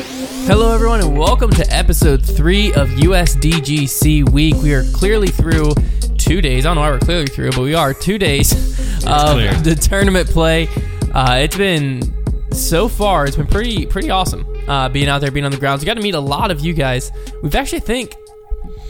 Hello, everyone, and welcome to episode three of USDGC Week. We are clearly through two days. I don't know why we're clearly through, but we are two days of clear. the tournament play. Uh, it's been so far. It's been pretty pretty awesome. Uh, being out there, being on the grounds. We got to meet a lot of you guys. We've actually think.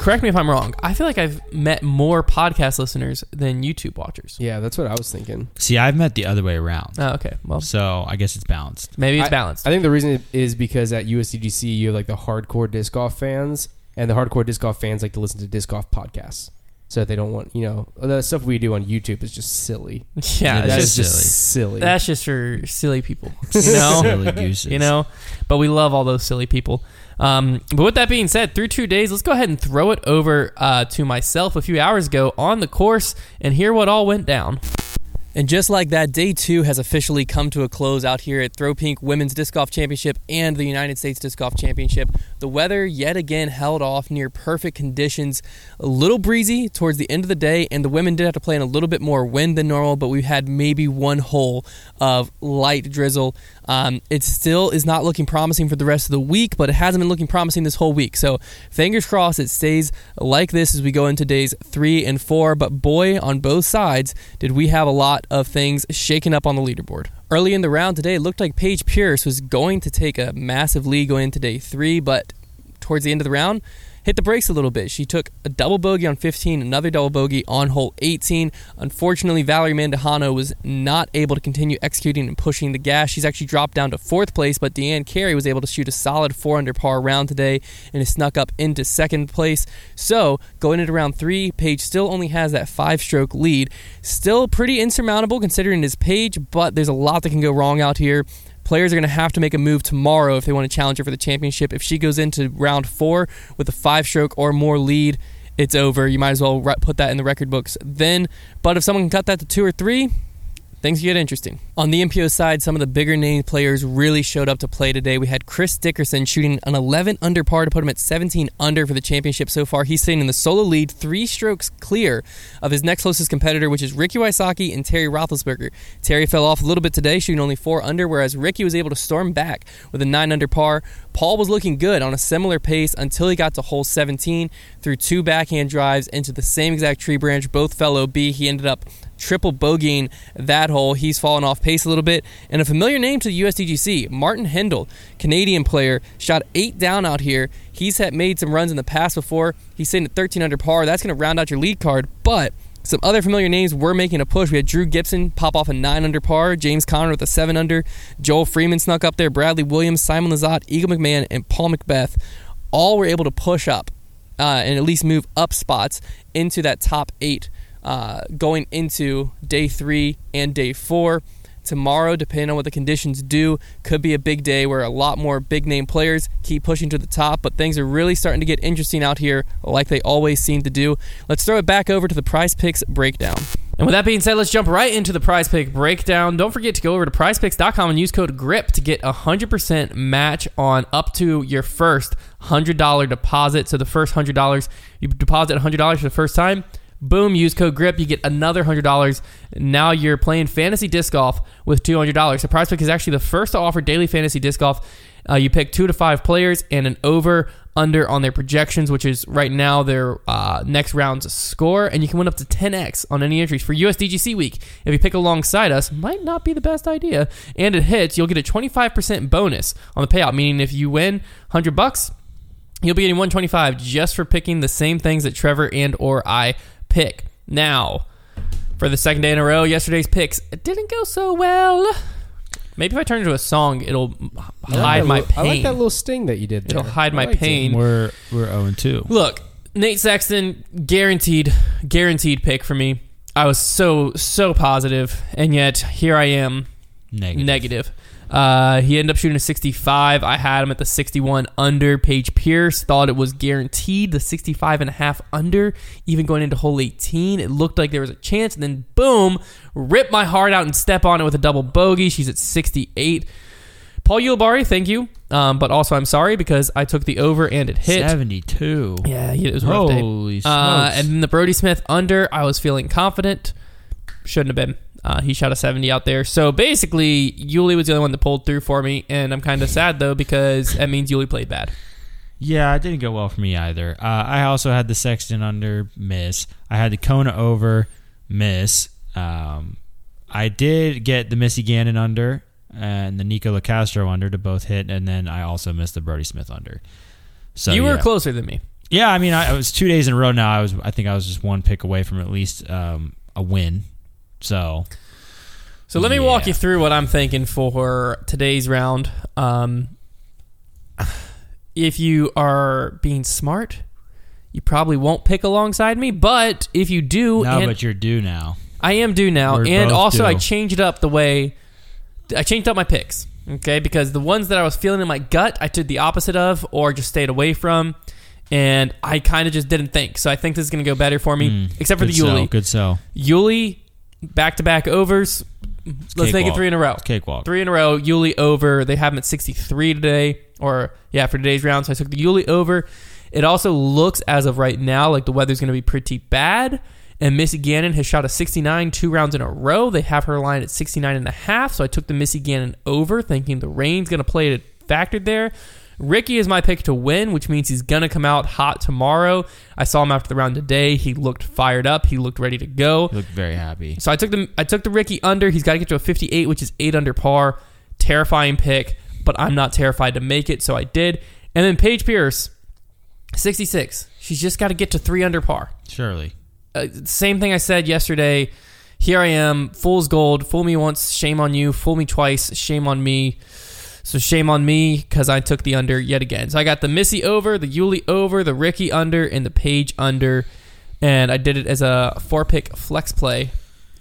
Correct me if I'm wrong. I feel like I've met more podcast listeners than YouTube watchers. Yeah, that's what I was thinking. See, I've met the other way around. Oh, okay. Well, So I guess it's balanced. maybe it's I- balanced. I think the reason is because at USDGC you have like the hardcore disc golf fans, and the hardcore disc golf fans like to listen to disc golf podcasts. So they don't want you know the stuff we do on YouTube is just silly. yeah, It it's That just is just silly. That's just for silly people, you know. Silly gooses. you know. But we love all those silly people. Um, but with that being said, through two days, let's go ahead and throw it over uh, to myself a few hours ago on the course and hear what all went down. And just like that, day two has officially come to a close out here at Throw Pink Women's Disc Golf Championship and the United States Disc Golf Championship. The weather yet again held off near perfect conditions. A little breezy towards the end of the day, and the women did have to play in a little bit more wind than normal, but we had maybe one hole of light drizzle. Um, it still is not looking promising for the rest of the week, but it hasn't been looking promising this whole week. So fingers crossed it stays like this as we go into days three and four. But boy, on both sides, did we have a lot of things shaken up on the leaderboard. Early in the round today, it looked like Paige Pierce was going to take a massive lead going into day three, but towards the end of the round, hit the brakes a little bit. She took a double bogey on 15, another double bogey on hole 18. Unfortunately, Valerie Mandujano was not able to continue executing and pushing the gas. She's actually dropped down to fourth place, but Deanne Carey was able to shoot a solid four under par round today and has snuck up into second place. So, going into round three, Paige still only has that five stroke lead. Still pretty insurmountable considering his Paige, but there's a lot that can go wrong out here. Players are going to have to make a move tomorrow if they want to challenge her for the championship. If she goes into round four with a five stroke or more lead, it's over. You might as well put that in the record books then. But if someone can cut that to two or three, things get interesting. On the MPO side, some of the bigger name players really showed up to play today. We had Chris Dickerson shooting an 11 under par to put him at 17 under for the championship so far. He's sitting in the solo lead, three strokes clear of his next closest competitor, which is Ricky Wysocki and Terry Roethlisberger. Terry fell off a little bit today, shooting only four under, whereas Ricky was able to storm back with a nine under par. Paul was looking good on a similar pace until he got to hole 17 through two backhand drives into the same exact tree branch. Both fell OB. He ended up triple bogeying that hole. He's fallen off pace a little bit. And a familiar name to the USDGC, Martin Hendel, Canadian player, shot eight down out here. He's had made some runs in the past before. He's sitting at 13 under par. That's going to round out your lead card. But some other familiar names were making a push. We had Drew Gibson pop off a 9 under par, James Conrad with a 7 under, Joel Freeman snuck up there, Bradley Williams, Simon Lizotte, Eagle McMahon, and Paul McBeth all were able to push up uh, and at least move up spots into that top eight uh, going into day three and day four. Tomorrow, depending on what the conditions do, could be a big day where a lot more big name players keep pushing to the top, but things are really starting to get interesting out here like they always seem to do. Let's throw it back over to the prize picks breakdown. And with that being said, let's jump right into the prize pick breakdown. Don't forget to go over to prizepicks.com and use code GRIP to get a 100% match on up to your first $100 deposit. So the first $100, you deposit $100 for the first time. Boom, use code GRIP, you get another $100. Now you're playing fantasy disc golf with $200. So Prize Pick is actually the first to offer daily fantasy disc golf. Uh, you pick two to five players and an over under on their projections, which is right now their uh, next round's score, and you can win up to 10x on any entries for USDGC week. If you pick alongside us, might not be the best idea, and it hits, you'll get a 25% bonus on the payout. Meaning, if you win 100 bucks, you'll be getting 125 just for picking the same things that Trevor and or I pick. Now, for the second day in a row, yesterday's picks didn't go so well. Maybe if I turn into a song, it'll hide my little- I like that little sting that you did there. It'll hide I my liked it. pain. We're we're 0 and 2. Look, Nate Sexton, guaranteed, guaranteed pick for me. I was so so positive, and yet here I am, Negative. negative. Uh, he ended up shooting a 65. I had him at the 61 under. Paige Pierce thought it was guaranteed the 65 and a half under. Even going into hole 18, it looked like there was a chance, and then boom, rip my heart out and step on it with a double bogey. She's at 68. Paul Ulibarri, thank you. Um, but also, I'm sorry because I took the over and it hit. 72. Yeah, it was a rough day. Holy smokes. Uh, and then the Brody Smith under, I was feeling confident. shouldn't have been. Uh, he shot a 70 out there. So basically, Yuli was the only one that pulled through for me, and I'm kind of sad though because that means Yuli played bad. Yeah, it didn't go well for me either. Uh, I also had the Sexton under miss. I had the Kona over miss. Um, I did get the Missy Gannon under and the Nikko Locastro under to both hit, and then I also missed the Brody Smith under. So you were yeah. closer than me. Yeah, I mean, I, I was two days in a row now. I was, I think, I was just one pick away from at least um, a win. So So let me walk you through what I'm thinking for today's round. Um, if you are being smart, you probably won't pick alongside me. But if you do, no, and but you're due now. I am due now, We're and also I due. changed up the way I changed up my picks. Okay, because the ones that I was feeling in my gut, I took the opposite of, or just stayed away from, and I kind of just didn't think. So I think this is going to go better for me, Mm, except for the Yuli. sell, Good sell. Yuli, back to back overs. Let's make it three in a row. Cakewalk. Three in a row. Yuli over. They have him at 63 today, or yeah, for today's round. So I took the Yuli over. It also looks as of right now like the weather's going to be pretty bad. And Missy Gannon has shot a 69 two rounds in a row. They have her line at 69 and a half. So I took the Missy Gannon over, thinking the rain's going to play a factor there. Ricky is my pick to win, which means he's going to come out hot tomorrow. I saw him after the round today. He looked fired up. He looked ready to go. You look very happy. So I took the I took the Ricky under. He's got to get to a 58, which is eight under par. Terrifying pick, but I'm not terrified to make it, so I did. And then Paige Pierce, 66. She's just got to get to three under par. Surely. Uh, same thing I said yesterday. Here I am, fool's gold. Fool me once, shame on you. Fool me twice, shame on me. So shame on me because I took the under yet again. So I got the Missy over, the Yuli over, the Ricky under, and the Paige under, and I did it as a four pick flex play.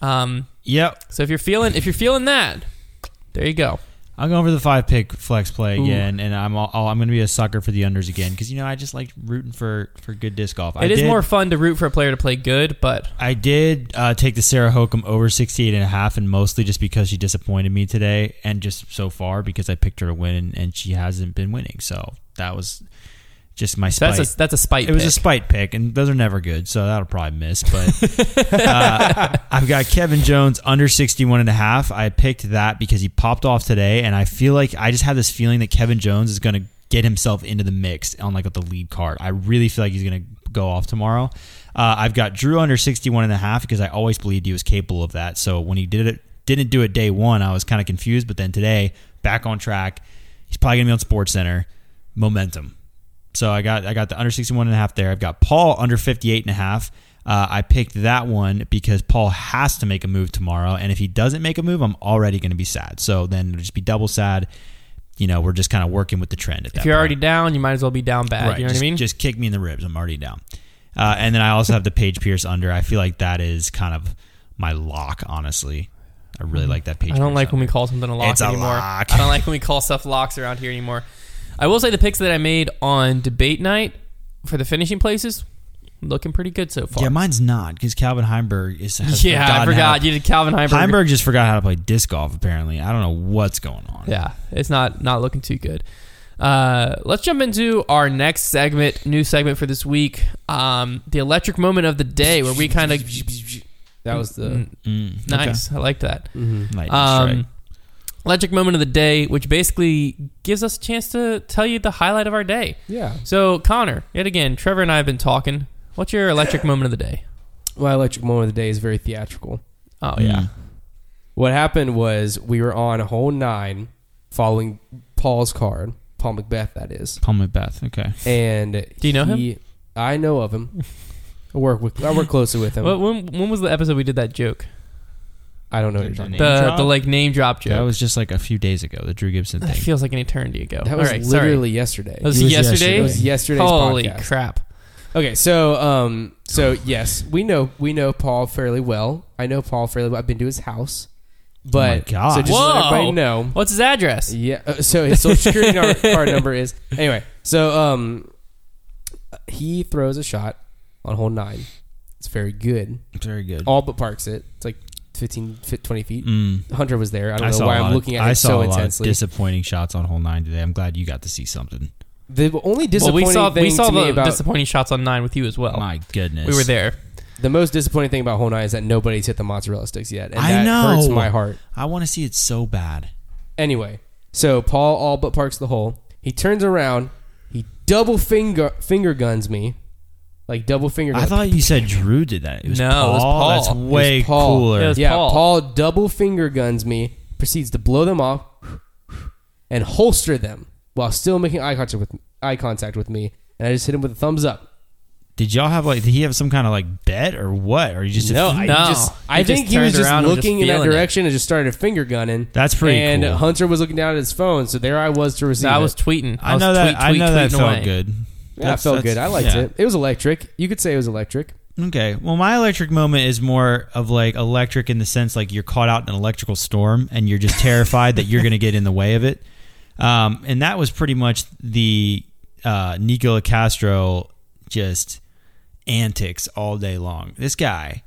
Um, Yep. so if you're feeling if you're feeling that, there you go. I'm going for the five pick flex play Ooh. again, and I'm all, I'm going to be a sucker for the unders again because you know I just like rooting for for good disc golf. I It is did, more fun to root for a player to play good, but I did uh, take the Sarah Hokom over 68 and a half, and mostly just because she disappointed me today, and just so far because I picked her to win, and she hasn't been winning. So that was just my spite. that's a that's a spite. Pick. It was a pick. spite pick, and those are never good, so that'll probably miss. But uh, I've got Kevin Jones under 61 and a half. I picked that because he popped off today, and I feel like I just have this feeling that Kevin Jones is going to get himself into the mix on like the lead card. I really feel like he's going to go off tomorrow. Uh, I've got Drew under 61 and a half because I always believed he was capable of that. So when he did it, didn't do it day one, I was kind of confused. But then today, back on track. He's probably going to be on Sports Center. Momentum. So I got I got the under 61 and a half there. I've got Paul under 58 and a half. Uh, I picked that one because Paul has to make a move tomorrow, and if he doesn't make a move, I'm already going to be sad. So then it'll just be double sad. You know, we're just kind of working with the trend at that. if you're point. already down, you might as well be down bad. right, you know just, what I mean? Just kick me in the ribs. I'm already down. Uh, and then I also have the Paige Pierce under. I feel like that is kind of my lock. Honestly, I really like that Paige. I don't Pierce like when we call something a lock It's a anymore. lock. I don't like when we call stuff locks around here anymore. I will say the picks that I made on debate night for the finishing places looking pretty good so far. Yeah, mine's not because Calvin Heimberg is. Yeah, I forgot you did Calvin Heimberg. Heimberg just forgot how to play disc golf. Apparently, I don't know what's going on. Yeah, it's not not looking too good. Uh, let's jump into our next segment, new segment for this week. Um, the electric moment of the day, where we kind of That was the Mm, nice. I like that. mhm. Um. Electric moment of the day, which basically gives us a chance to tell you the highlight of our day. yeah. So, Connor, yet again, Trevor and I have been talking. What's your electric moment of the day? My electric moment of the day is very theatrical. Oh yeah, Mm. What happened was we were on hole nine, following Paul's card, Paul McBeth, that is, Paul McBeth. Okay. and Do you know he, I know of him. I work with I work closely with him. Well, when when was the episode we did that joke? I don't know what you're The talking about. The the like name drop joke. That was just like a few days ago. The Drew Gibson That thing. feels like an eternity ago. That was All right, sorry. literally yesterday. That was It was yesterday. It was yesterday's Holy podcast. crap! Okay, so um, so yes, we know we know Paul fairly well. I know Paul fairly well. I've been to his house, but God. so just to let Whoa. everybody know. What's his address? Yeah, uh, so his social security number, card number is anyway. So um, he throws a shot on hole nine. It's very good. It's very good. All but parks it. It's like 15, fit 20 feet. Mm. Hunter was there. I don't I know why I'm lot of- looking at I it saw so a lot of intensely. disappointing shots on hole nine today. I'm glad you got to see something. the only Well, disappointing we saw thing we saw to me the about disappointing shots on nine with you as well. My goodness. We were there. The most disappointing thing about hole nine is that nobody's hit the mozzarella sticks yet, and I that know. hurts my heart. I want to see it so bad. Anyway, so Paul all but parks the hole. He turns around. He double finger finger guns me, like double finger. I gun- thought you said Drew did that. It was No, Paul. it was Paul. That's It was way Paul. cooler. It was yeah, Paul. Paul. double finger guns me, proceeds to blow them off and holster them while still making eye contact with eye contact with me, and I just hit him with a thumbs up. Did y'all have like? Did he have some kind of like bet or what? Or you just No, I No. just He I just think he was just around looking just in that feeling it. direction and just started finger gunning. That's pretty and cool. Hunter was looking down at his phone, so there I was to receive. I it. was tweeting. I was know that. tweet, I tweet, know that tweeting felt away. good. Yeah, it felt good. I liked yeah. it. It was electric. You could say it was electric. Okay. Well, my electric moment is more of like electric in the sense like you're caught out in an electrical storm and you're just terrified that you're going to get in the way of it. Um, and that was pretty much the uh, Nikko Castro just antics all day long. This guy,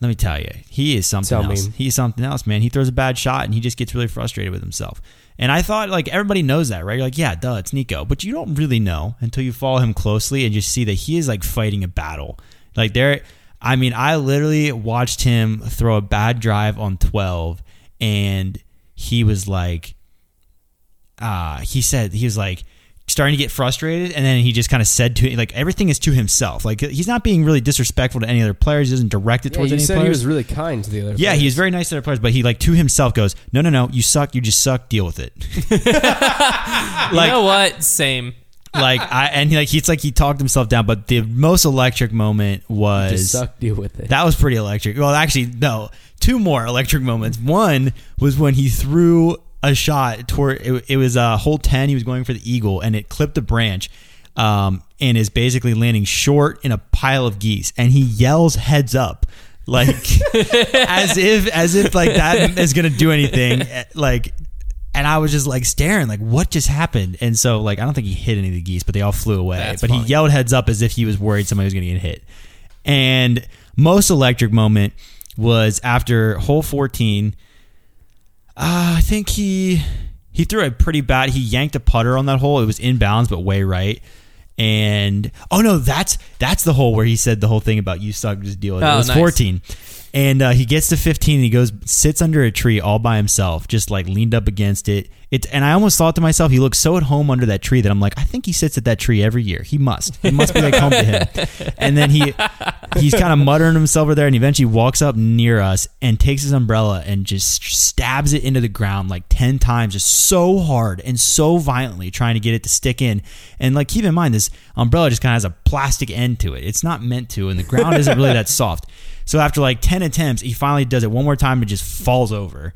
let me tell you, he is something Tell me. else. He's something else, man. He throws a bad shot and he just gets really frustrated with himself. And I thought like everybody knows that, right? You're like, yeah, duh, it's Nikko. But you don't really know until you follow him closely and you see that he is like fighting a battle. Like there I mean, I literally watched him throw a bad drive on 12 and he was like uh he said he was like starting to get frustrated and then he just kind of said to like everything is to himself. Like he's not being really disrespectful to any other players. He doesn't direct it Yeah, towards you any said he players. was really kind to the other. Yeah, players. he was very nice to other players, but he like to himself goes, "No, no, no, you suck. You just suck. Deal with it." You like, know what? Same. like I and he, like he's like he talked himself down. But the most electric moment was Just suck. Deal with it. that was pretty electric. Well, actually, no, two more electric moments. One was when he threw a shot toward it, it was a hole ten. He was going for the eagle, and it clipped a branch. Um, and is basically landing short in a pile of geese, and he yells "heads up," like as if as if like that is gonna do anything. eh, Like, and I was just like staring, like what just happened? And so like I don't think he hit any of the geese, but they all flew away. That's but funny. he yelled "heads up" as if he was worried somebody was gonna get hit. And most electric moment was after hole 14. Uh, I think he he threw a pretty bad. He yanked a putter on that hole. It was inbounds, but way right. And oh no, that's that's the hole where he said the whole thing about you suck, just deal with it. Oh, it was nice. 14. And uh, he gets to 15 and he goes sits under a tree all by himself, just like leaned up against it. It and I almost thought to myself, he looks so at home under that tree that I'm like, I think he sits at that tree every year. He must. It must be like home to him. And then he he's kind of muttering himself over there, and eventually walks up near us and takes his umbrella and just stabs it into the ground like ten times, just so hard and so violently, trying to get it to stick in. And like, keep in mind, this umbrella just kind of has a plastic end to it. It's not meant to, and the ground isn't really that soft. So after like ten attempts, he finally does it one more time and just falls over.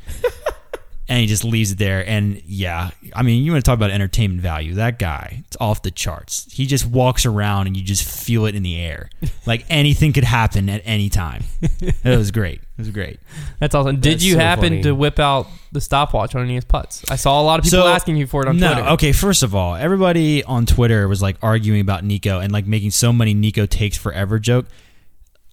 And he just leaves it there. And yeah, I mean, you want to talk about entertainment value. That guy, it's off the charts. He just walks around and you just feel it in the air. Like anything could happen at any time. It was great. It was great. That's awesome. Did That's you so happen funny. to whip out the stopwatch on any of his putts? I saw a lot of people So- asking you for it on no, Twitter. okay, first of all, everybody on Twitter was like arguing about Nikko and like making so many Nikko takes forever joke.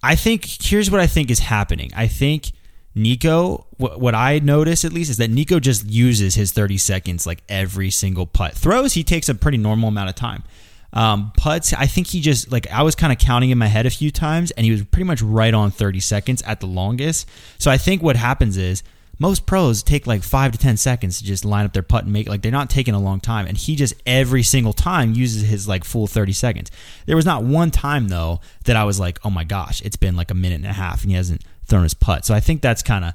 I think here's what I think is happening. I think Nikko, what, I notice at least is that Nikko just uses his 30 seconds like every single putt. Throws, he takes a pretty normal amount of time. Um, putts, I think he just like I was kind of counting in my head a few times, and he was pretty much right on 30 seconds at the longest. So I think what happens is most pros take like five to 10 seconds to just line up their putt and make like they're not taking a long time. And he just every single time uses his like full 30 seconds. There was not one time though that I was like, oh my gosh, it's been like a minute and a half and he hasn't thrown his putt. So I think that's kind of.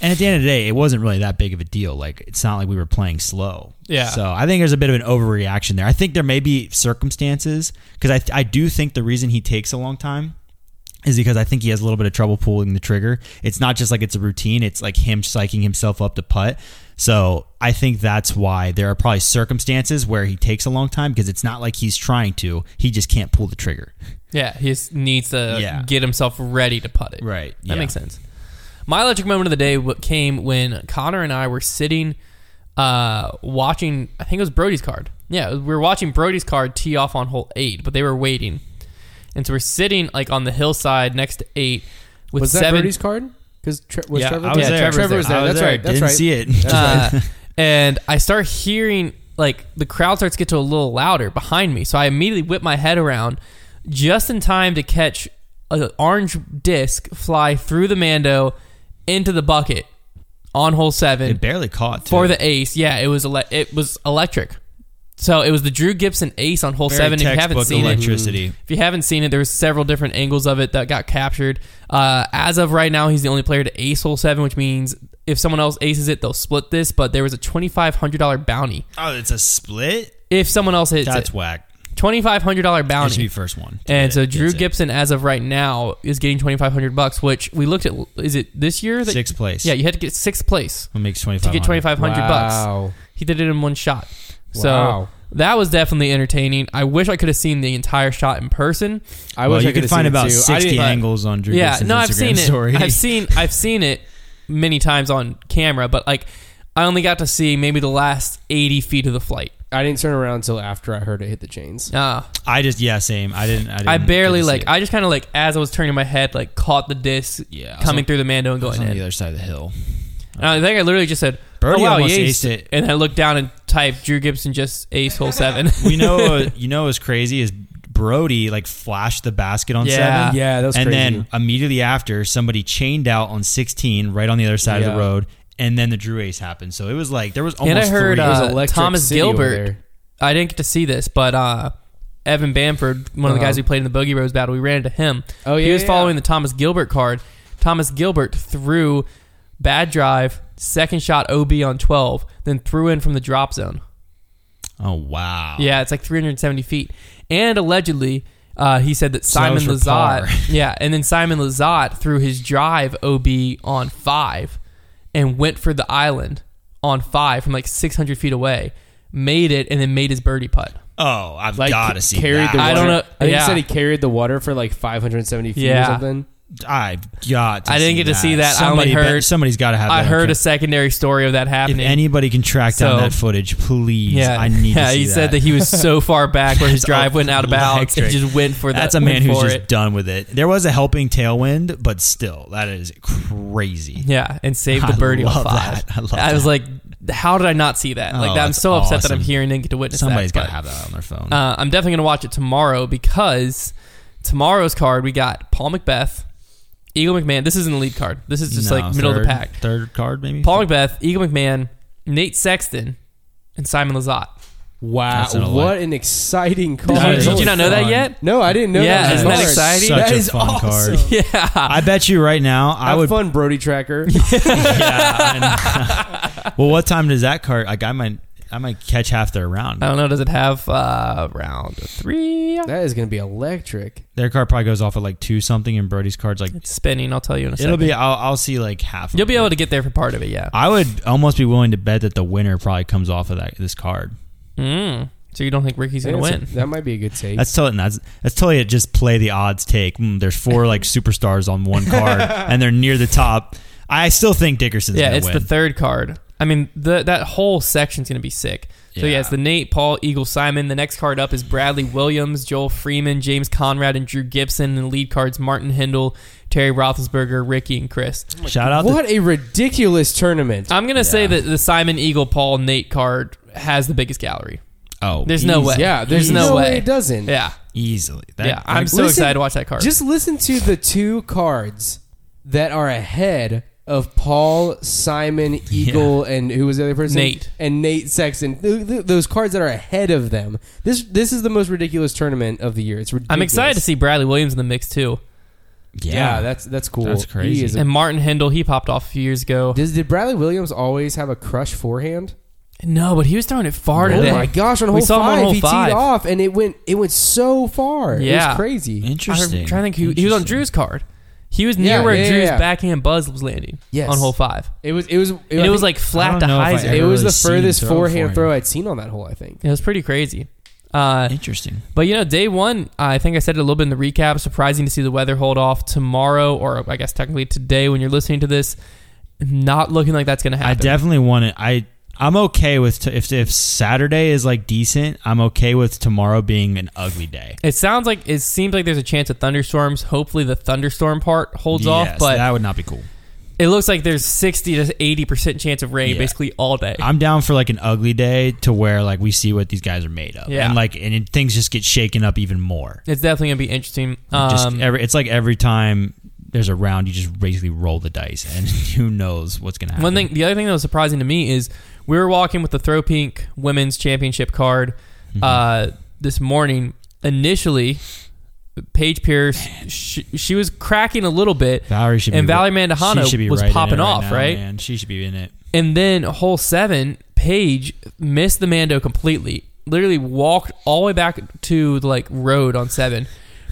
And at the end of the day, it wasn't really that big of a deal. Like it's not like we were playing slow. Yeah. So I think there's a bit of an overreaction there. I think there may be circumstances because I I do think the reason he takes a long time is because I think he has a little bit of trouble pulling the trigger. It's not just like it's a routine. It's like him psyching himself up to putt. So I think that's why there are probably circumstances where he takes a long time because it's not like he's trying to. He just can't pull the trigger. Yeah, he just needs to Yeah. get himself ready to putt it. Right, That yeah. makes sense. My electric moment of the day came when Connor and I were sitting, uh, watching. I think it was Brody's card. Yeah, we were watching Brody's card tee off on hole eight, but they were waiting, and so we're sitting like on the hillside next to eight with was that seven. Brody's card? Because tre- was yeah, Trevor? I was Yeah, there. Trevor Trevor was there. I was That's there. right. That's Didn't right. see it. uh, and I start hearing like the crowd starts to get to a little louder behind me. So I immediately whip my head around just in time to catch an orange disc fly through the Mando into the bucket on hole seven It barely caught too. for the ace. Yeah, it was ele- it was electric. So it was the Drew Gibson ace on hole Very seven. If you haven't textbook seen it, electricity. if you haven't seen it, there was several different angles of it that got captured. Uh, as of right now, he's the only player to ace hole seven, which means if someone else aces it, they'll split this. But there was a twenty five hundred dollar bounty Oh, it's a split. if someone else hits That's it. whack. Twenty five hundred dollar It should bounty. be first one. And get so it. Drew Gets it. Gibson, as of right now, is getting twenty five hundred bucks. Which we looked at. Is it this year? That, sixth place. Yeah, you had to get sixth place What makes twenty to get twenty five hundred bucks. He did it in one shot. So Wow. that was definitely entertaining. I wish I could have seen the entire shot in person. I well, wish you I could could find about seen it too. I sixty angles on Drew yeah, Gibson's no, I've Instagram seen story. it. I've seen I've seen it many times on camera, but like I only got to see maybe the last eighty feet of the flight. I didn't turn around until after I heard it hit the chains. Ah, I just yeah, same. I didn't. I, didn't I barely get to see like. it. I just kind of like as I was turning my head, like caught the disc yeah, coming on- through the Mando and going on the other side of the hill. And I think I literally just said, Birdie "Oh wow, almost he aced aced it. And I looked down and typed Drew Gibson just ace hole seven. We know. what- you know what's crazy is Brody like flashed the basket on Yeah. seven. Yeah, that was and crazy. then immediately after, somebody chained out on 16 right on the other side of the road, and then the Drew Ace happened. So it was like there was And I heard three. It was uh, Thomas city Gilbert. I didn't get to see this, but uh, Evan Bamford, one of the Uh-huh. guys who played in the Boogie Rose battle, we ran into him. Oh yeah, he was yeah. following the Thomas Gilbert card. Thomas Gilbert threw bad drive, second shot OB on 12, then threw in from the drop zone. oh wow. Yeah, it's like 370 feet. And allegedly, uh, he said that Simon was for par. Lizotte, yeah, and then Simon Lizotte threw his drive OB on five and went for the island on five from like 600 feet away, made it, and then made his birdie putt. Oh, I've Like got to see carried that. the water. I don't know- I think yeah. he said he carried the water for like 570 feet Yeah. or something. I've got. To I didn't get to that. see that. I Somebody only heard- somebody's got to have. I that heard on a secondary story of that happening. If anybody can track down So- that footage, please. yeah, I need yeah. to see he said that he was so far back where his drive went out of bounds. He just went for that. That's a man who's just it. done with it. There was a helping tailwind, but still, that is crazy. Yeah, and saved the I birdie love five. that. I love was that. like, how did I not see that? Like, Oh, I'm so upset that I'm awesome. here and didn't get to witness Somebody's that. got to have that on their phone. Uh, I'm definitely going to watch it tomorrow because tomorrow's card we got Paul McBeth, Eagle McMahon. This isn't the lead card. This is just No, like middle of the third- pack. Third card, maybe. Paul McBeth, Eagle McMahon, Nate Sexton, and Simon Lizotte. Wow, That's an what elect- an exciting Did, card! you, did you not know that fun. yet? No, I didn't know. Yeah, that was isn't that hard. exciting? Such That a is fun awesome. card. Yeah. I bet you right now, I Have would. fun, Brody Tracker. yeah. and- well, what time does that card? Like, I might, I might catch half their round. I don't know. Does it have uh, round three? that is gonna be electric. Their card probably goes off at like two something, and Brody's card's like It's spinning. I'll tell you in a second. it'll be. I'll, I'll see like half. of You'll be it. able to get there for part of it. Yeah. I would almost be willing to bet that the winner probably comes off of that this card. Mm. So you don't think Ricky's gonna That's a- win? that might be a good take. That's totally that's that's totally it. Just play the odds take. Mm, there's four like superstars on one card, and they're near the top. I still think Dickerson's yeah, gonna it's win. the third card. I mean, the that whole section's gonna be sick. So yeah. Yeah. it's the Nate, Paul, Eagle, Simon. The next card up is Bradley Williams, Joel Freeman, James Conrad, and Drew Gibson. And the lead cards Martin Hendel, Terry Roethlisberger, Ricky, and Chris. Oh Shout out. what a ridiculous tournament. I'm gonna say that the Simon, Eagle, Paul, Nate card has the biggest gallery. Oh, There's no way. yeah, there's There's no no, way. way it doesn't. Yeah, easily. That, yeah. I'm like, so listen- excited to watch that card. Just listen to the two cards that are ahead of Paul, Simon, Eagle, and who was the other person? Nate. and Nate Sexton. Th- th- those cards that are ahead of them. This this is the most ridiculous tournament of the year. It's ridiculous. I'm excited to see Bradley Williams in the mix too. Yeah, that's that's cool. That's crazy. He is a- And Martin Hendel, he popped off a few years ago. Does, did Bradley Williams always have a crush forehand? No, but he was throwing it far Oh today. my gosh! On We hole saw him on five, hole he five. teed off, and it went it went so far. it Yeah. was crazy. interesting. I'm trying to think who he was on Interesting. Drew's card. He was near Yeah, where yeah, yeah, Drew's yeah. backhand buzz was landing Yes. on hole five. It was it was And it was like I flat don't to know if I hyzer. ever it was really the seen furthest throw forehand forehand. throw I'd seen on that hole. I think. It was pretty crazy. Uh, Interesting. but you know, day one, I think I said it a little bit in the recap. Surprising to see the weather hold off tomorrow, or I guess technically today when you're listening to this. Not looking like that's going to happen. I definitely want it. I I'm okay with t- if if Saturday is like decent. I'm okay with tomorrow being an ugly day. it sounds like it seems like there's a chance of thunderstorms. Hopefully, the thunderstorm part holds off. But that would not be cool. It looks like there's 60 to 80 percent chance of rain Yeah. basically all day. I'm down for like an ugly day to where like we see what these guys are made of, Yeah. and like and it, things just get shaken up even more. it's definitely gonna be interesting. just Um, every, it's like every time there's a round, you just basically roll the dice, and who knows what's gonna happen. One thing, the other thing that was surprising to me is we were walking with the Throw Pink Women's Championship card Mm-hmm. uh, this morning. Initially, Paige Pierce, she, she was cracking a little bit, Valerie should and be Valerie Mandujano was right popping off, now, right? Man. She should be in it. And then hole seven, Paige missed the Mando completely. Literally walked all the way back to the like road on seven,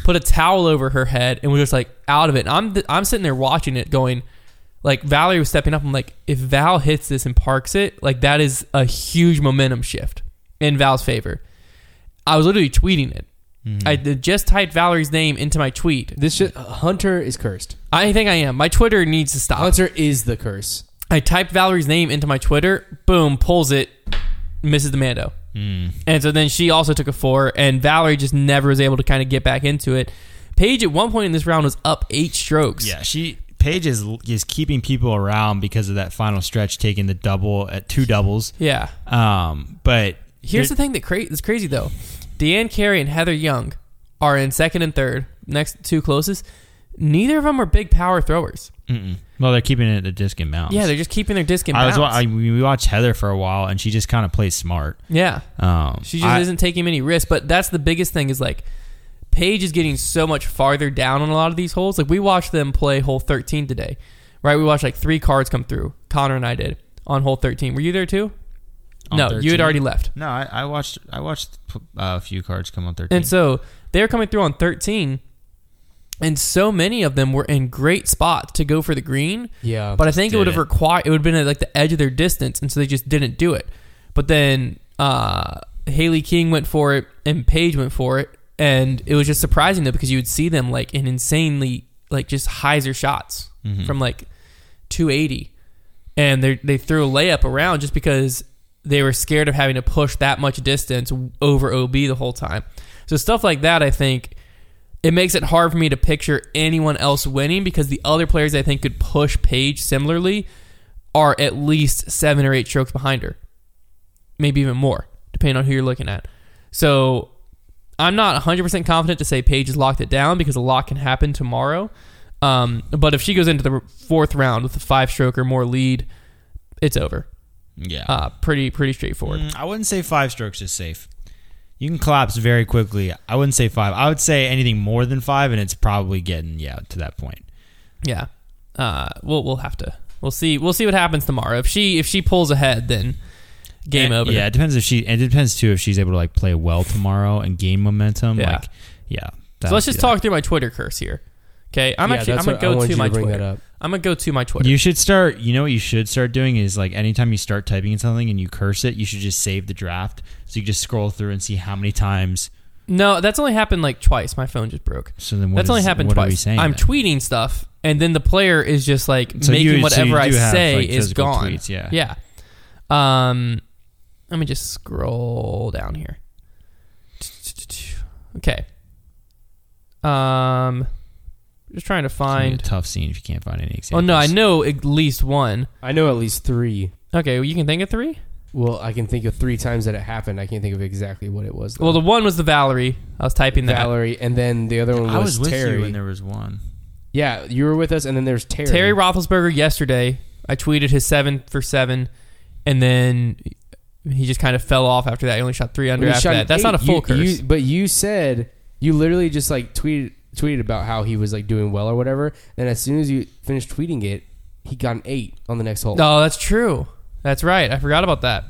put a towel over her head, and was just like out of it. And I'm I'm sitting there watching it, going like Valerie was stepping up. I'm like, if Val hits this and parks it, like that is a huge momentum shift in Val's favor. I was literally tweeting it. Mm-hmm. I just typed Valerie's name into my tweet. This shit, Hunter is cursed. I think I am. My Twitter needs to stop. Hunter is the curse. I typed Valerie's name into my Twitter. Boom, pulls it, misses the Mando. Mm. And so then she also took a four, and Valerie just never was able to kind of get back into it. Paige at one point in this round was up eight strokes. Yeah, she Paige is is keeping people around because of that final stretch, taking the double at two doubles. Yeah. Um, but Here's the thing that cra- that's crazy though. Deanne Carey and Heather Young are in second and third, next two closest. Neither of them are big power throwers. Mm-mm. Well, they're keeping it at the disc and bounce. Yeah, they're just keeping their disc in I was bounce. I, we watched Heather for a while, and she just kind of plays smart. yeah. Um, She just I- isn't taking many risks. But that's the biggest thing is like Paige is getting so much farther down on a lot of these holes. Like we watched them play hole 13 today, right? We watched like three cards come through. Connor and I did on hole 13. Were you there too? On no, you had already left. No, I, I watched. I watched uh, a few cards come on thirteen. And so they're coming through on 13, and so many of them were in great spots to go for the green. Yeah. But I think it would have required it would have been at like the edge of their distance, and so they just didn't do it. But then uh, Haley King went for it, and Paige went for it, and it was just surprising though because you would see them like in insanely like just hyzer shots Mhm. from like 280, and they they threw a layup around just because they were scared of having to push that much distance over OB the whole time. So stuff like that, I think it makes it hard for me to picture anyone else winning because the other players I think could push Paige similarly are at least seven or eight strokes behind her, maybe even more, depending on who you're looking at. So I'm not 100% confident to say Paige has locked it down because a lot can happen tomorrow. Um, but if she goes into the fourth round with a five stroke or more lead, it's over. yeah, Uh, pretty pretty straightforward. Mm, I wouldn't say five strokes is safe. You can collapse very quickly. I wouldn't say five. I would say anything more than five, and it's probably getting yeah to that point. Yeah. Uh, we'll we'll have to we'll see we'll see what happens tomorrow. If she if she pulls ahead, then game And- over. Yeah, it depends if she. And it depends too if she's able to like play well tomorrow and gain momentum. Yeah. Like, yeah. So let's just talk through my Twitter curse here. Okay, I'm Yeah, actually I'm gonna go wanted to my bring Twitter. up. I'm gonna go to my Twitter. You should start. You know what you should start doing is like anytime you start typing in something and you curse it, you should just save the draft so you just scroll through and see how many times. no, that's only happened like twice. My phone just broke. So then what that's only happened what twice. Are we saying I'm then? tweeting stuff, and then the player is just like So making you- whatever you I do have, say like, is gone. tweets, yeah. Yeah. Um, let me just scroll down here. Okay. Um, just trying to It's find. a tough scene if you can't find any Oh no, I know at least one. I know at least three. Okay, well, you can think of three. Well, I can think of three times that it happened. I can't think of exactly what it was. though. Well, the one was the Valerie. I was typing that. Valerie, and then the other one was, I was with Terry. you when there was one. yeah, you were with us, and then there's Terry. Terry Roethlisberger yesterday. I tweeted his seven for seven, and then he just kind of fell off after that. He only shot three under after that. That's eight, not a full you- curse. you- but you said you literally just like tweeted tweeted about how he was like doing well or whatever. And as soon as you finished tweeting it, he got an eight on the next hole. Oh, that's true. That's right. I forgot about that.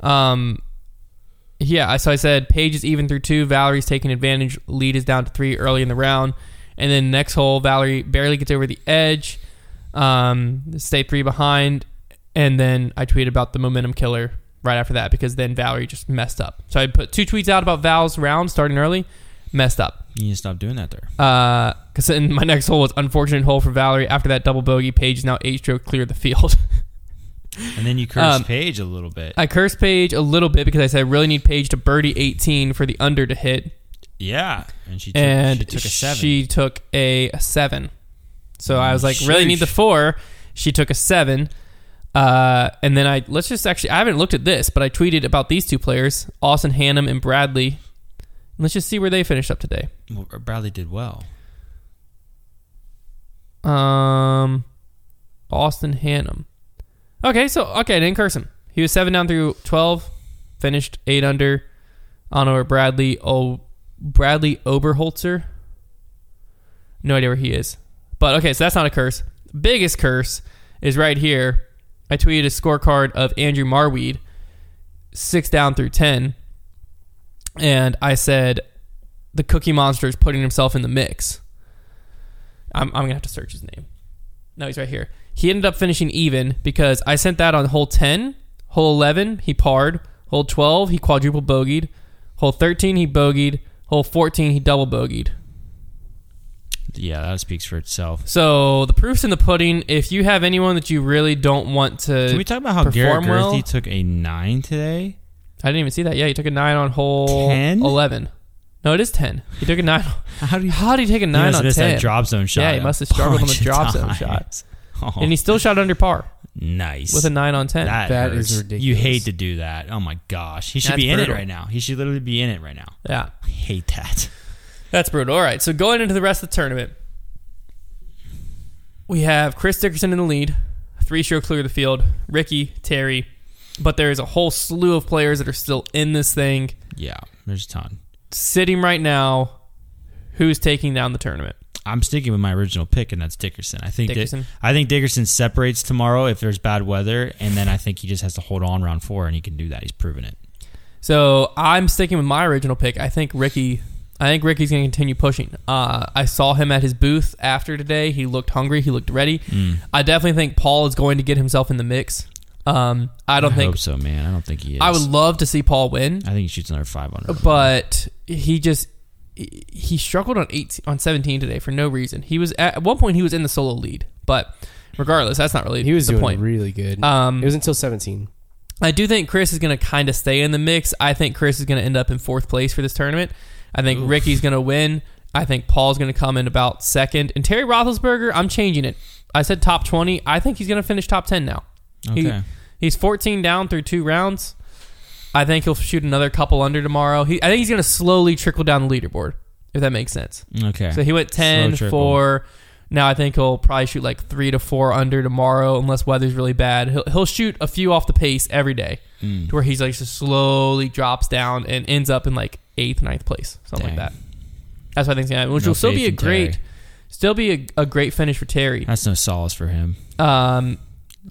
Um, yeah. So I said Paige is even through two. Valerie's taking advantage. Lead is down to three early in the round, and then next hole, Valerie barely gets over the edge. Um, stay three behind, and then I tweeted about the momentum killer right after that because then Valerie just messed up. So I put two tweets out about Val's round starting early, messed up. You need to stop doing that there. Because then my next hole was unfortunate hole for Valerie. After that double bogey, Paige is now eight stroke clear of the field. And then you curse Um, Paige a little bit. I cursed Paige a little bit because I said I really need Paige to birdie 18 for the under to hit, yeah, and she took, and she took a seven. She took a, a seven. So I was like, really need the four. She took a seven. Uh, and then I let's just actually I haven't looked at this, but I tweeted about these two players, Austin Hannum and Bradley. Let's just see where they finished up today. Well, Bradley did well. Um, Austin Hannum. Okay, so okay, I didn't curse him. He was seven down through twelve, finished eight under. On over Bradley. Oh, Bradley Oberholzer. No idea where he is, but okay, so that's not a curse. Biggest curse is right here. I tweeted a scorecard of Andrew Marwede, six down through ten, and I said the Cookie Monster is putting himself in the mix. I'm, I'm gonna have to search his name. No, he's right here. He ended up finishing even because I sent that on hole 10, hole 11 he parred, hole 12 he quadruple bogeyed, hole 13 he bogeyed, hole 14 he double bogeyed. Yeah, that speaks for itself. So the proof's in the pudding. If you have anyone that you really don't want to, Can we talk about how Garrett perform well? Took a nine today? I didn't even see that. Yeah, he took a nine on hole 10? 11. No, it is 10. He took a nine. How do you? How did he take a nine must on have missed 10? that drop zone shot. Yeah, he a must have struggled on the of drop zone times. shot. Oh, And he still shot under par nice with a nine on 10. That, That is hurts. ridiculous. You hate to do that. Oh my gosh, he should That's be in it right now. He should literally be in it right now. yeah. I hate that. That's brutal. All right, so going into the rest of the tournament, we have Chris Dickerson in the lead, three stroke clear of the field, Ricky, Terry, but there is a whole slew of players that are still in this thing. Yeah, there's a ton. Sitting right now, who's taking down the tournament? I'm sticking with my original pick, and that's Dickerson. I think Di- Dickerson? I think Dickerson separates tomorrow if there's bad weather, and then I think he just has to hold on round four, and he can do that. He's proven it. So I'm sticking with my original pick. I think Ricky. I think Ricky's going to continue pushing. Uh, I saw him at his booth after today. He looked hungry. He looked ready. Mm. I definitely think Paul is going to get himself in the mix. Um, I don't I think hope so, man. I don't think he is. I would love to see Paul win, I think he shoots another five under. but he just he struggled on 18 on 17 today for no reason. He was at, at one point he was in the solo lead, but regardless, that's not really He was the doing point. really good. Um, it was until 17. I do think Chris is going to kind of stay in the mix. I think Chris is going to end up in fourth place for this tournament. I think Oof. Ricky's going to win. I think Paul's going to come in about second. And Terry Roethlisberger, I'm changing it. I said top 20. I think he's going to finish top 10 now. He- He's 14 down through two rounds. I think he'll shoot another couple under tomorrow. He, I think he's going to slowly trickle down the leaderboard, if that makes sense. Okay. So he went 10, Slow trickle. 4. Now I think he'll probably shoot like 3 to 4 under tomorrow, unless weather's really bad. He'll, he'll shoot a few off the pace every day Mm. to where he's like just slowly drops down and ends up in like eighth, ninth place, something Dang. like that. That's what I think's gonna happen, which No will still be a great, Terry. still be a, a great finish for Terry. That's no solace for him. Um,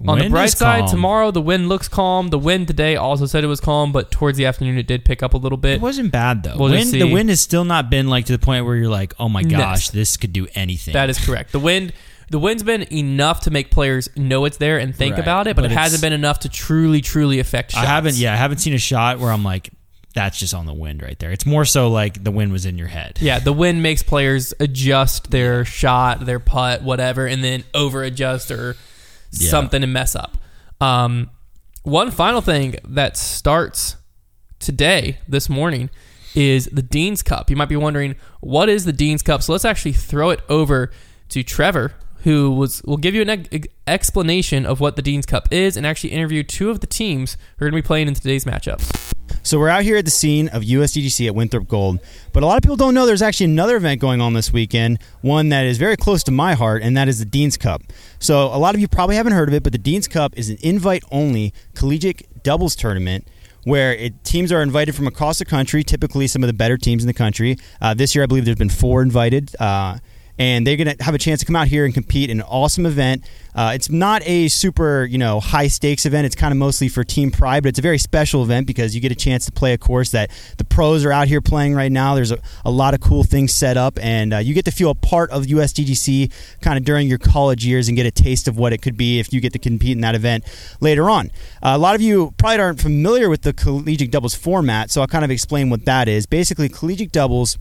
on the bright side, calm. tomorrow the wind looks calm. The wind today also said it was calm, but towards the afternoon it did pick up a little bit. It wasn't bad though. We'll wind, the wind has still not been like to the point where you're like, oh my gosh, this could do anything. That is correct. The wind, the wind's been enough to make players know it's there and think Right. about it, but, But it hasn't been enough to truly, truly affect shots. I haven't. Yeah, I haven't seen a shot where I'm like, that's just on the wind right there. It's more so like the wind was in your head. Yeah, the wind makes players adjust their shot, their putt, whatever, and then over adjust or Yeah. something and mess up. Um, one final thing that starts today, this morning, is the Dean's Cup. You might be wondering, what is the Dean's Cup? So let's actually throw it over to Trevor, who was will give you an ex- explanation of what the Dean's Cup is and actually interview two of the teams who are going to be playing in today's matchups. So we're out here at the scene of USDGC at Winthrop Gold, but a lot of people don't know there's actually another event going on this weekend, one that is very close to my heart, and that is the Dean's Cup. So a lot of you probably haven't heard of it, but the Dean's Cup is an invite-only collegiate doubles tournament where it, teams are invited from across the country, typically some of the better teams in the country. Uh, this year, I believe there's been four invited. Uh, and they're going to have a chance to come out here and compete in an awesome event. Uh, it's not a super, you know, high stakes event. It's kind of mostly for team pride, but it's a very special event because you get a chance to play a course that the pros are out here playing right now. There's a, a lot of cool things set up, and uh, you get to feel a part of USDGC kind of during your college years and get a taste of what it could be if you get to compete in that event later on. Uh, a lot of you probably aren't familiar with the collegiate doubles format, so I'll kind of explain what that is. Basically, collegiate doubles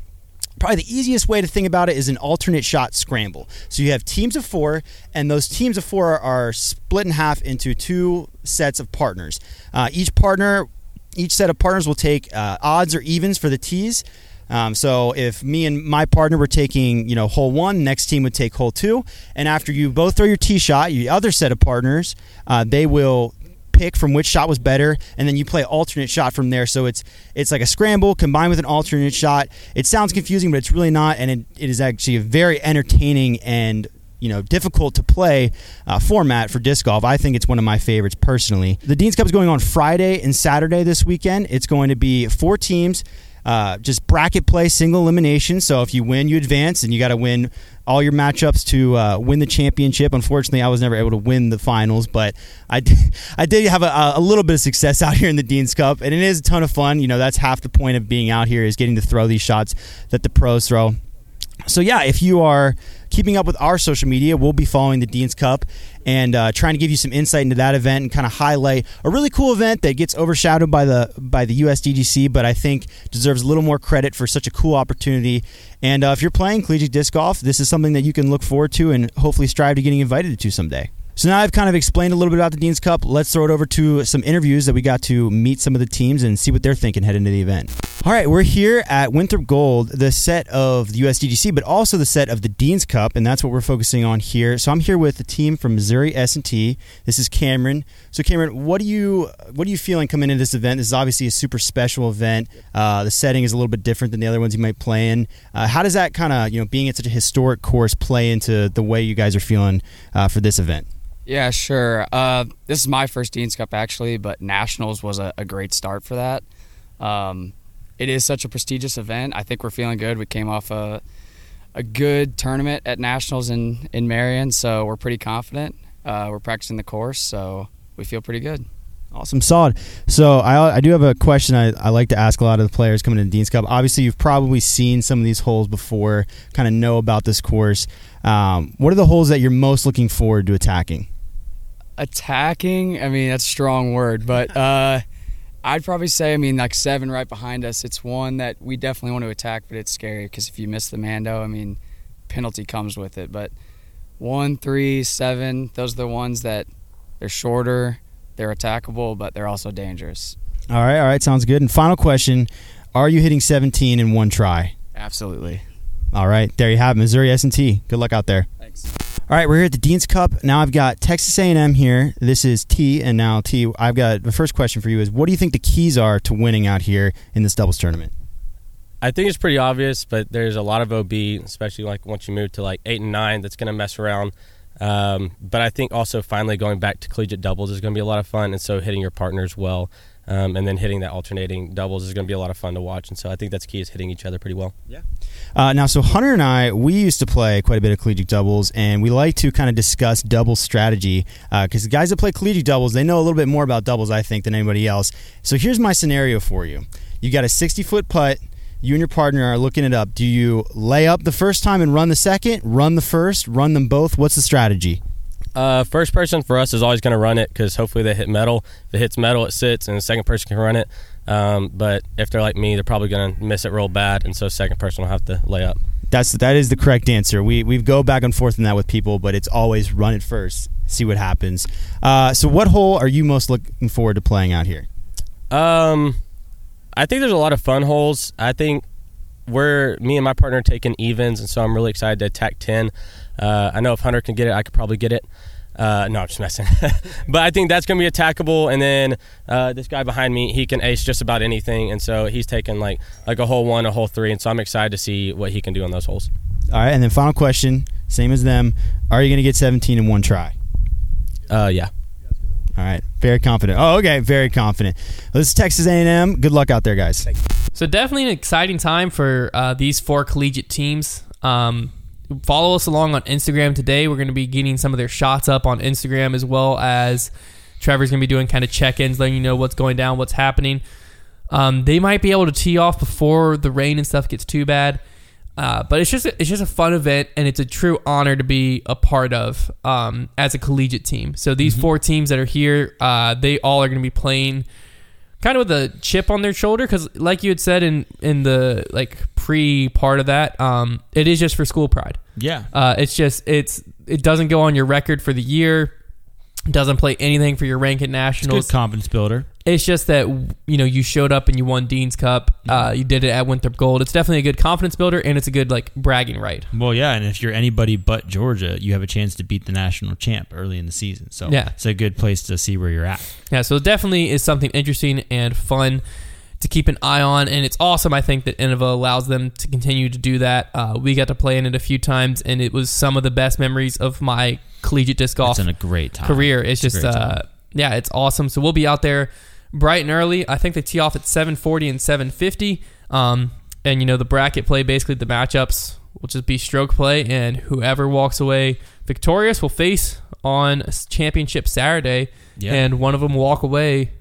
probably the easiest way to think about it is an alternate shot scramble. So you have teams of four, and those teams of four are split in half into two sets of partners. Uh, each partner, each set of partners will take uh, odds or evens for the tees. Um, so if me and my partner were taking, you know, hole one, next team would take hole two, and after you both throw your tee shot, your other set of partners, uh, they will pick from which shot was better, and then you play alternate shot from there. So it's it's like a scramble combined with an alternate shot. It sounds confusing, but it's really not, and it, it is actually a very entertaining and you know difficult to play uh, format for disc golf. I think it's one of my favorites personally. The Dean's Cup is going on Friday and Saturday this weekend. It's going to be four teams. Uh, just bracket play, single elimination. So if you win, you advance, and you got to win all your matchups to uh, win the championship. Unfortunately, I was never able to win the finals, but I did, I did have a, a little bit of success out here in the Dean's Cup, and it is a ton of fun. You know, that's half the point of being out here is getting to throw these shots that the pros throw. So yeah, if you are keeping up with our social media, we'll be following the Dean's Cup and uh, trying to give you some insight into that event and kind of highlight a really cool event that gets overshadowed by the by the USDGC, but I think deserves a little more credit for such a cool opportunity. And uh, if you're playing collegiate disc golf, this is something that you can look forward to and hopefully strive to getting invited to someday. So now I've kind of explained a little bit about the Dean's Cup. Let's throw it over to some interviews that we got to meet some of the teams and see what they're thinking heading into the event. All right, we're here at Winthrop Gold, the set of the USDGC, but also the set of the Dean's Cup, and that's what we're focusing on here. So I'm here with the team from Missouri S&T. This is Cameron. So Cameron, what do you what are you feeling coming into this event? This is obviously a super special event. Uh, the setting is a little bit different than the other ones you might play in. Uh, how does that kind of you know being at such a historic course play into the way you guys are feeling uh, for this event? Yeah, sure. Uh, this is my first Dean's Cup actually, but Nationals was a, a great start for that. Um, it is such a prestigious event. I think we're feeling good. We came off a a good tournament at Nationals in in Marion, so we're pretty confident. Uh, we're practicing the course, so we feel pretty good. Awesome, solid. So I, I do have a question I, I like to ask a lot of the players coming to Dean's Cup. Obviously, you've probably seen some of these holes before, kind of know about this course. Um, what are the holes that you're most looking forward to attacking? Attacking, I mean that's a strong word, but uh, I'd probably say, I mean, like seven right behind us. It's one that we definitely want to attack, but it's scary because if you miss the Mando, I mean, penalty comes with it. But one, three, seven, those are the ones that they're shorter, they're attackable, but they're also dangerous. All right, all right, sounds good. And final question: Are you hitting 17 in one try? Absolutely. All right, there you have it, Missouri S&T. Good luck out there. Thanks. All right, we're here at the Dean's Cup. Now I've got Texas A&M here. This is T, and now T. I've got the first question for you: Is what do you think the keys are to winning out here in this doubles tournament? I think it's pretty obvious, but there's a lot of OB, especially like once you move to like eight and nine, that's going to mess around. Um, but I think also finally going back to collegiate doubles is going to be a lot of fun, and so hitting your partners well, um, and then hitting that alternating doubles is going to be a lot of fun to watch. And so I think that's key is hitting each other pretty well. Uh, now, so Hunter and I, we used to play quite a bit of collegiate doubles, and we like to kind of discuss double strategy because the guys that play collegiate doubles, they know a little bit more about doubles, I think, than anybody else. So here's my scenario for you: you got a 60 foot putt. You and your partner are looking it up. Do you lay up the first time and run the second? Run the first? Run them both? What's the strategy? Uh, first person for us is always going to run it because hopefully they hit metal. If it hits metal, it sits, and the second person can run it. Um, but if they're like me, they're probably going to miss it real bad, and so second person will have to lay up. That's that is the correct answer. We we go back and forth in that with people, but it's always run it first, see what happens. Uh, so, what hole are you most looking forward to playing out here? Um, I think there's a lot of fun holes. I think we're me and my partner are taking evens, and so I'm really excited to attack ten. Uh, I know if Hunter can get it, I could probably get it. Uh, no, I'm just messing. but I think that's going to be attackable. And then uh, this guy behind me, he can ace just about anything, and so he's taking like like a hole one, a hole three, and so I'm excited to see what he can do on those holes. All right, and then final question, same as them. Are you going to get 17 in one try? Uh, yeah. All right, very confident. Oh, okay, very confident. Well, this is Texas A&M. Good luck out there, guys. So definitely an exciting time for uh, these four collegiate teams. Um, follow us along on Instagram today. We're going to be getting some of their shots up on Instagram as well as Trevor's going to be doing kind of check-ins, letting you know what's going down, what's happening. Um, they might be able to tee off before the rain and stuff gets too bad. Uh, but it's just it's just a fun event, and it's a true honor to be a part of um, as a collegiate team. So these four teams that are here, uh, they all are going to be playing kind of with a chip on their shoulder because, like you had said in in the like pre part of that, um, it is just for school pride. Yeah. Uh, it's just it's it doesn't go on your record for the year. Doesn't play anything for your rank at It's nationals. confidence builder. It's just that you know you showed up and you won Dean's Cup. Uh, you did it at Winthrop Gold. It's definitely a good confidence builder and it's a good like bragging right. Well, yeah, and if you're anybody but Georgia, you have a chance to beat the national champ early in the season. So Yeah. it's a good place to see where you're at. Yeah, so it definitely is something interesting and fun to keep an eye on, and it's awesome. I think that Innova allows them to continue to do that. Uh, we got to play in it a few times, and it was some of the best memories of my collegiate disc golf It's a great time. career. It's, a just, uh, yeah, it's awesome. So we'll be out there bright and early. I think they tee off at 7:40 and 7:50. Um, and you know the bracket play, basically the matchups will just be stroke play, and whoever walks away victorious will face on championship Saturday, Yeah. and one of them walk away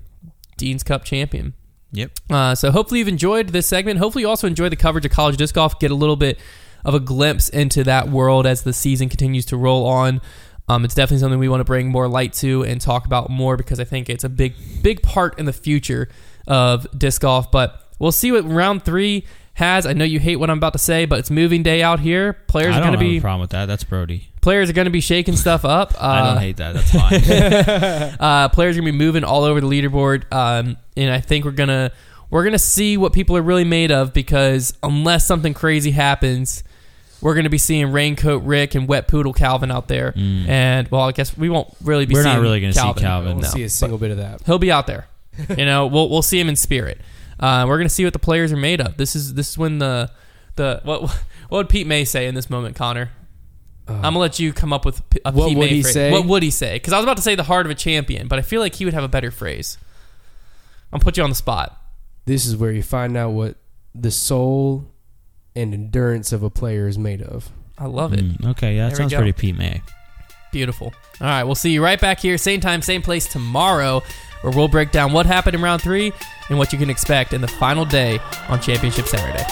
Dean's Cup champion. Yep. Uh, so hopefully you've enjoyed this segment. Hopefully you also enjoy the coverage of college disc golf. Get a little bit of a glimpse into that world as the season continues to roll on. Um, it's definitely something we want to bring more light to and talk about more because I think it's a big, big part in the future of disc golf. But we'll see what round three has. I know you hate what I'm about to say, but it's moving day out here. Players I are going to have a be problem with that. That's Brody. players are going to be shaking stuff up. Uh, I don't hate that. That's fine. uh, players are gonna be moving all over the leaderboard, um, and I think we're gonna we're gonna see what people are really made of because unless something crazy happens, we're gonna be seeing Raincoat Rick and Wet Poodle Calvin out there, and well, I guess we won't really be. Mm. We're not seeing really gonna see Calvin. Calvin. We'll No, see a single bit of that. he'll be out there. you know, we'll we'll see him in spirit. Uh, we're gonna see what the players are made of. This is this is when the the what what would Pete May say in this moment, Connor? I'm gonna let you come up with p- a Uh, What Pete would May he phrase. say? What would he say? Because I was about to say the heart of a champion, but I feel like he would have a better phrase. I'm gonna put you on the spot. This is where you find out what the soul and endurance of a player is made of. I love it. Mm, okay, yeah, that we sounds pretty Pete May. Beautiful. All right, we'll see you right back here, same time, same place tomorrow, where we'll break down what happened in round three and what you can expect in the final day on Championship Saturday.